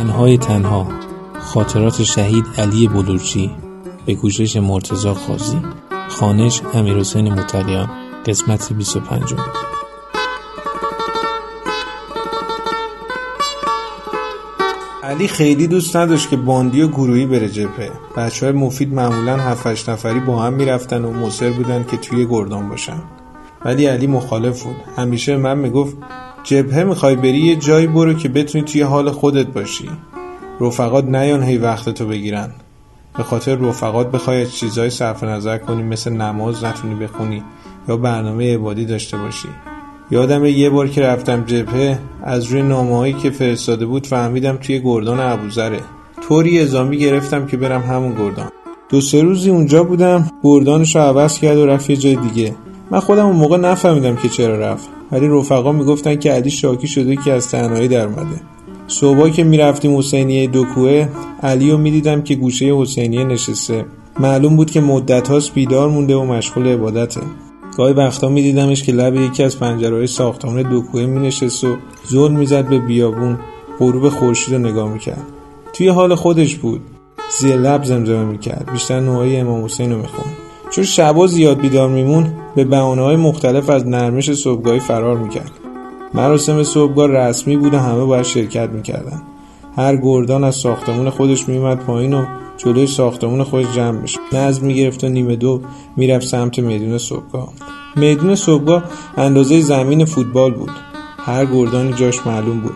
تنهای تنها خاطرات شهید علی بلورچی به کوشش مرتزا خازی خانش امیر حسین متلیان قسمت 25 علی خیلی دوست نداشت که باندی و گروهی بره جبهه. بچه های مفید معمولا 7 نفری با هم می‌رفتن و مصر بودن که توی گردان باشن. ولی علی مخالف بود. همیشه من می‌گفت جبهه می‌خوای بری یه جایی برو که بتونی توی حال خودت باشی. رفقات نیان هی وقت تو بگیرن. به خاطر رفقات بخوای از چیزای صرف نظر کنی مثل نماز نتونی بخونی یا برنامه عبادی داشته باشی. یادم یه بار که رفتم جبهه از روی نامه که فرستاده بود فهمیدم توی گردان ابوذره. طوری ازامی گرفتم که برم همون گردان. دو سه روزی اونجا بودم گردانش رو عوض کرد و رفت یه جای دیگه. من خودم اون موقع نفهمیدم که چرا رفت. ولی رفقا می‌گفتن که علی شاکی شده که از تنهایی در اومده. صبح که می‌رفتیم حسینیه دوکوه علی رو می‌دیدم که گوشه حسینیه نشسته. معلوم بود که مدت هاست بیدار مونده و مشغول عبادته. گاهی وقتا میدیدمش که لب یکی از پنجرهای ساختمان دوکوه مینشست و زل می‌زد به بیابون غروب خورشید رو نگاه می‌کرد. توی حال خودش بود. زیر لب زمزمه می‌کرد. بیشتر نوعی امام حسین رو میخون چون شبا زیاد بیدار میمون به بهانه های مختلف از نرمش صبحگاهی فرار می‌کرد. مراسم صبحگاه رسمی بود و همه باید شرکت می‌کردن. هر گردان از ساختمون خودش میومد پایین و جلوی ساختمون خودش جمع بشه نظم می‌گرفت و نیمه دو می‌رفت سمت میدون صبحگاه. میدون صبحگاه اندازه زمین فوتبال بود. هر گردانی جاش معلوم بود.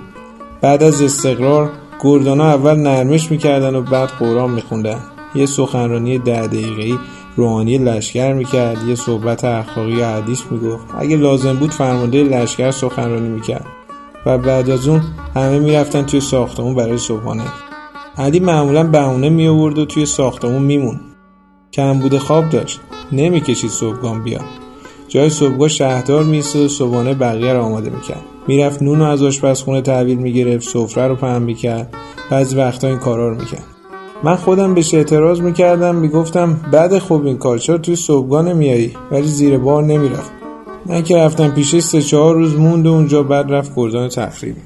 بعد از استقرار گردانا اول نرمش می‌کردن و بعد قرآن میخوندن. یه سخنرانی ده دقیقه‌ای روحانی لشکر می‌کرد یه صحبت اخلاقی و حدیث می‌گفت. اگه لازم بود فرمانده لشکر سخنرانی می‌کرد. و بعد از اون همه می‌رفتن توی ساختمون برای صبحانه. علی معمولا بهونه می آورد و توی ساختمون میمون کم بوده خواب داشت. نمی‌کشید صبحگاه بیا جای صبحگاه شهردار میستد و صبحانه بقیه رو آماده می‌کرد. می‌رفت نون رو از آشپزخونه تحویل می‌گرفت سفره رو پهن می‌کرد. بعضی وقتا این کارا رو می‌کرد. من خودم بهش اعتراض می‌کردم می‌گفتم بعد خوب این کار چرا توی صبحگاه نمیایی ولی زیر بار نمی‌رفت. من که رفتم پیشه سه چهار روز موند اونجا بعد رفت گردان تفریبی